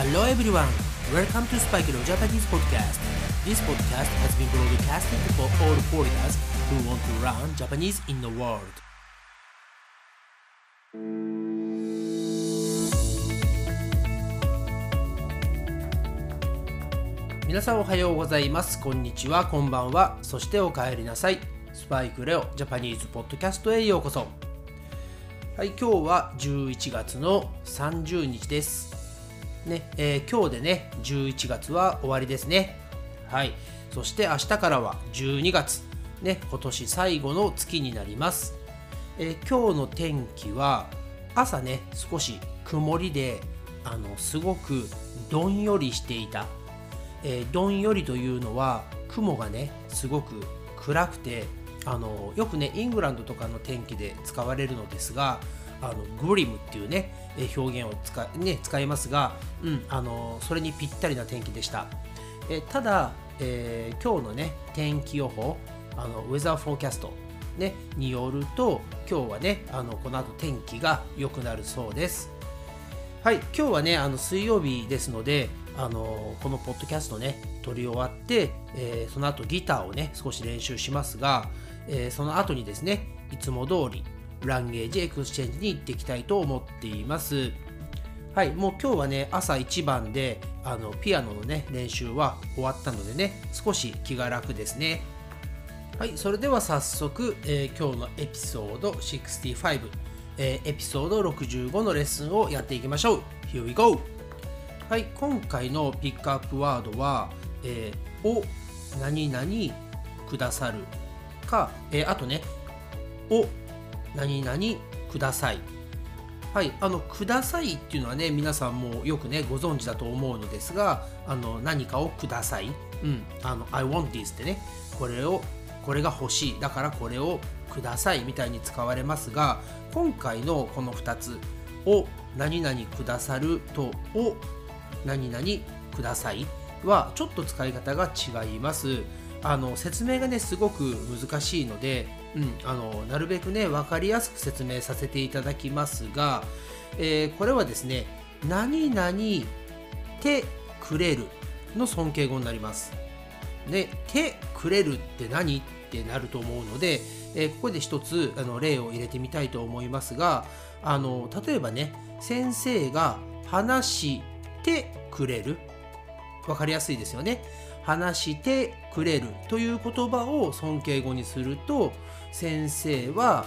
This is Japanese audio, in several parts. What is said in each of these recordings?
Hello everyone, welcome to Spike No Japanese podcast. This podcast has been broadcasted for all foreigners who want to learn Japanese in the world. 皆さんおはようございます。こんにちは、こんばんは。そしてお帰りなさい。スパイクレオジャパニーズポッドキャストへようこそ。はい、今日は11月の30日です。ね、えー今日でね、11月は終わりですね。はい、そして明日からは12月。ね、今年最後の月になります。えー今日の天気は朝ね、少し曇りで、あの、すごくどんよりしていた。えーどんよりというのは雲がねすごく暗くてあのよくねイングランドとかの天気で使われるのですがあのグリムっていうね表現を使い,、ね、使いますが、うん、あのそれにぴったりな天気でした、えただ、えー今日のね天気予報あのウェザーフォーキャストね、によると今日はねあのこの後天気が良くなるそうです。はい、今日はね、あの水曜日ですので、あのこのポッドキャストね、撮り終わって、えーその後ギターをね、少し練習しますが、えーその後にですね、いつも通り、 language exchange に行っていきたいと思っています。はい、もう今日はね、朝一番で、あのピアノのね、練習は終わったのでね、少し気が楽ですね。はい、それでは早速、えー今日のエピソード65、えーエピソード65のレッスンをやっていきましょう。Here we go! はい、今回のピックアップワードは、えーお何々くださるか、えーあとね、お何々ください。はい、あのくださいっていうのはね皆さんもよくねご存知だと思うのですがあの何かをください、うん、あの I want this ってねこれをこれが欲しいだからこれをくださいみたいに使われますが今回のこの2つを何々くださるとを何々くださいはちょっと使い方が違いますあの説明がねすごく難しいので、うん、あのなるべくね分かりやすく説明させていただきますが、えーこれはですね何々てくれるの尊敬語になります。で「てくれる」って何？ってなると思うので、えーここで一つあの例を入れてみたいと思いますがあの例えばね先生が話してくれる。わかりやすいですよね。話してくれるという言葉を尊敬語にすると先生は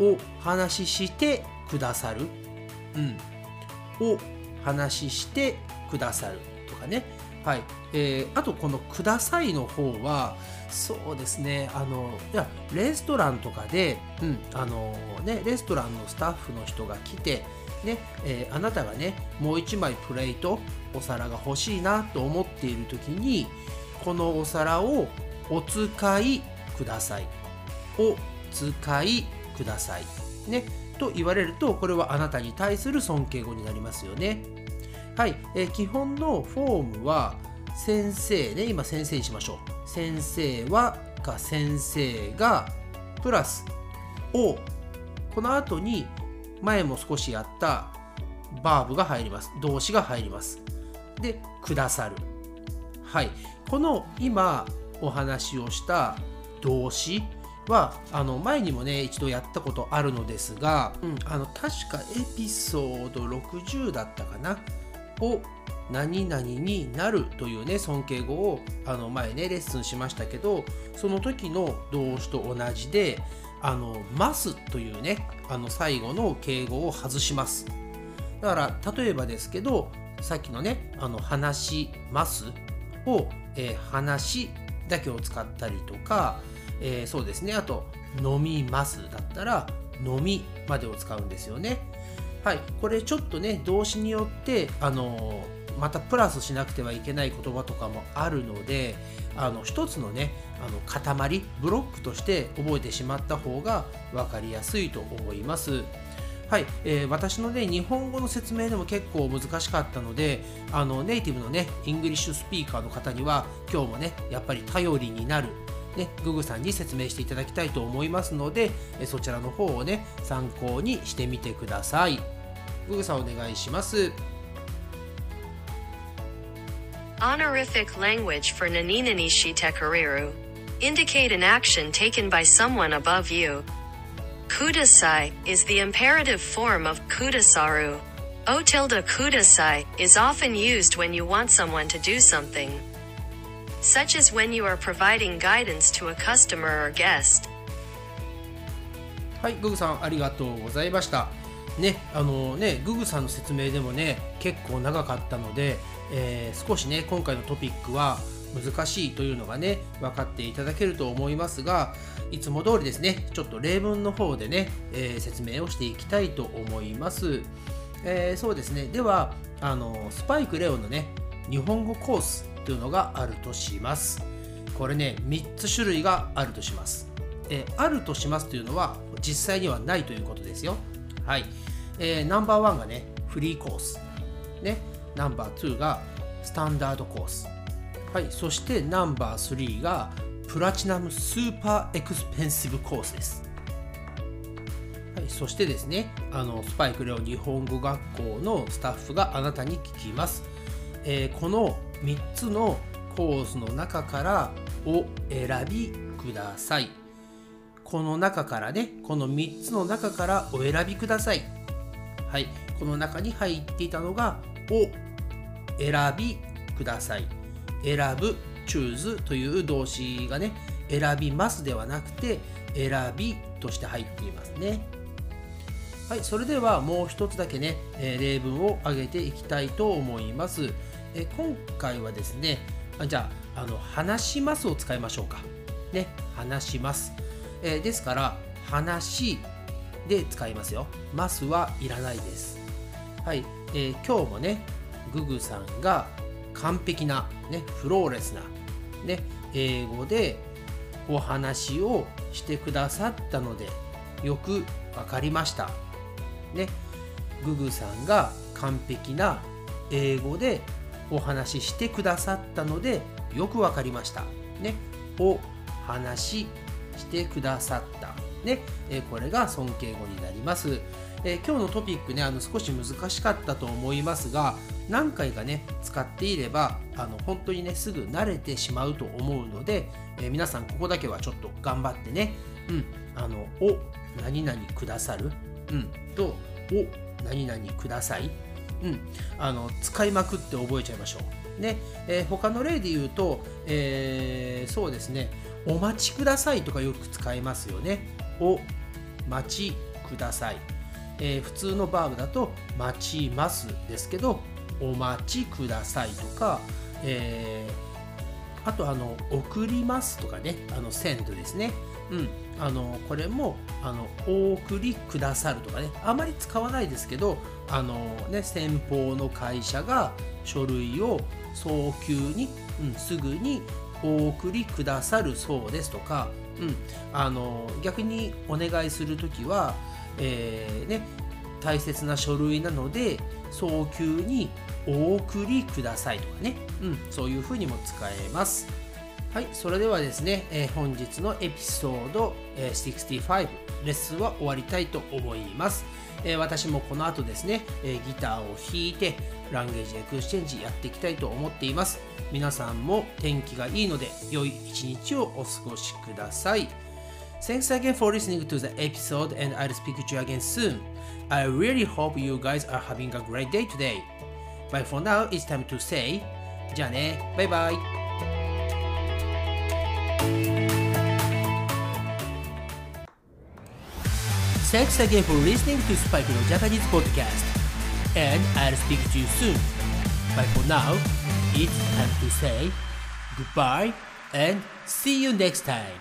お話ししてくださる、うん、を話ししてくださるとかね。はい、えーあとこの「ください」の方はそうですね。あのいやレストランとかで、うんあのね、レストランのスタッフの人が来て、ねえーあなたがねもう一枚プレートお皿が欲しいなと思っている時にこのお皿をお使いください。お使いください。ねと言われるとこれはあなたに対する尊敬語になりますよね。はい、えー基本のフォームは先生ね今先生にしましょう。先生はか先生がプラス。をこの後に前も少しやったバーブが入ります。動詞が入ります。でくださる。はい。この今お話をした動詞はあの前にもね一度やったことあるのですが、うん、あの確かエピソード60だったかな？を何々になるというね尊敬語をあの前ねレッスンしましたけどその時の動詞と同じであのますというねあの最後の敬語を外します。だから例えばですけどさっきのねあの話しますを、えー話だけを使ったりとか、えーそうですねあと飲みますだったら飲みまでを使うんですよね。はいこれちょっとね動詞によってあのまたプラスしなくてはいけない言葉とかもあるのであの一つのねあの塊ブロックとして覚えてしまった方が分かりやすいと思います。はい、えー私のね日本語の説明でも結構難しかったのであのネイティブのね English speaker の方には今日もねやっぱり頼りになるね、 Google さんに説明していただきたいと思いますので、えそちらの方をね、参考にしてみてください。ググさんお願いします。honorific language for naninani shitekareru. Indicate an action taken by someone above you. Kudasai is the imperative form of kudasaru. O tilde kudasai is often used when you want someone to do something. Such as when you are providing guidance to a customer or guest. はい、ググさんありがとうございました。ね、あのね、ググさんの説明でもね、結構長かったので、 えー少しね、今回のトピックは難しいというのがね、分かっていただけると思いますが、いつも通りですね、ちょっと例文の方でね、えー説明をしていきたいと思います。えーそうですね、では、あのスパイクレオンのね、日本語コースというのがあるとします。これね、3つ種類があるとします。えーあるとしますというのは実際にはないということですよ。はい。えナンバーワンがね、フリーコース。ね。ナンバー2がスタンダードコース。はい。そしてナンバー3がプラチナムスーパーエクスペンシブコースです。はい、そしてですね、あのスパイクレオ日本語学校のスタッフがあなたに聞きます。えーこの3つのコースの中からを選びください。この中からね、この3つの中からお選びください。はい、この中に入っていたのが、を選びください。選ぶ、choose という動詞がね、選びますではなくて、選びとして入っていますね。はい、それではもう一つだけね、え例文を挙げていきたいと思います。え今回はですね、あじゃあ、あの話しますを使いましょうか。ね、話します。えですから、話で使いますよ。ますはいらないです。はい、えー今日もね、ググさんが完璧な、ね、フローレスな、ね、英語でお話をしてくださったので、よくわかりました。ね、ググさんが完璧な英語でお話ししてくださったのでよくわかりました。ね、お話ししてくださった。ね、えこれが尊敬語になります。えー今日のトピックね、あの少し難しかったと思いますが、何回かね、使っていれば、あの本当にね、すぐ慣れてしまうと思うので、えー皆さんここだけはちょっと頑張ってね、うん、あの、お、何々くださる、うん、と、お、何々ください、うん、あの使いまくって覚えちゃいましょう。ねえー他の例で言うと、えーそうですね、お待ちくださいとかよく使いますよね。お待ちください。えー普通のバーブだと待ちますですけど、お待ちくださいとか、えーあとあの送りますとかね、あの send ですね。うん、あのこれもあのお送りくださるとかね、あまり使わないですけど、あのね先方の会社が書類を早急に、うん、すぐにお送りくださるそうですとか、うん、あの逆にお願いするときは、えーね、大切な書類なので早急にお送りくださいとかね、うん、そういうふうにも使えます。はい、それではですね、えー本日のエピソード、えー65レッスンは終わりたいと思います。えー私もこの後ですね、えギターを弾いて language exchange やっていきたいと思っています。皆さんも天気がいいので良い一日をお過ごしください。Thanks again for listening to the episode and I'll speak to you again soon. I really hope you guys are having a great day today. But for now, it's time to say じゃあね、バイバイ。Thanks again for listening to Spike no Japanese podcast. And I'll speak to you soon. But for now, it's time to say goodbye and see you next time.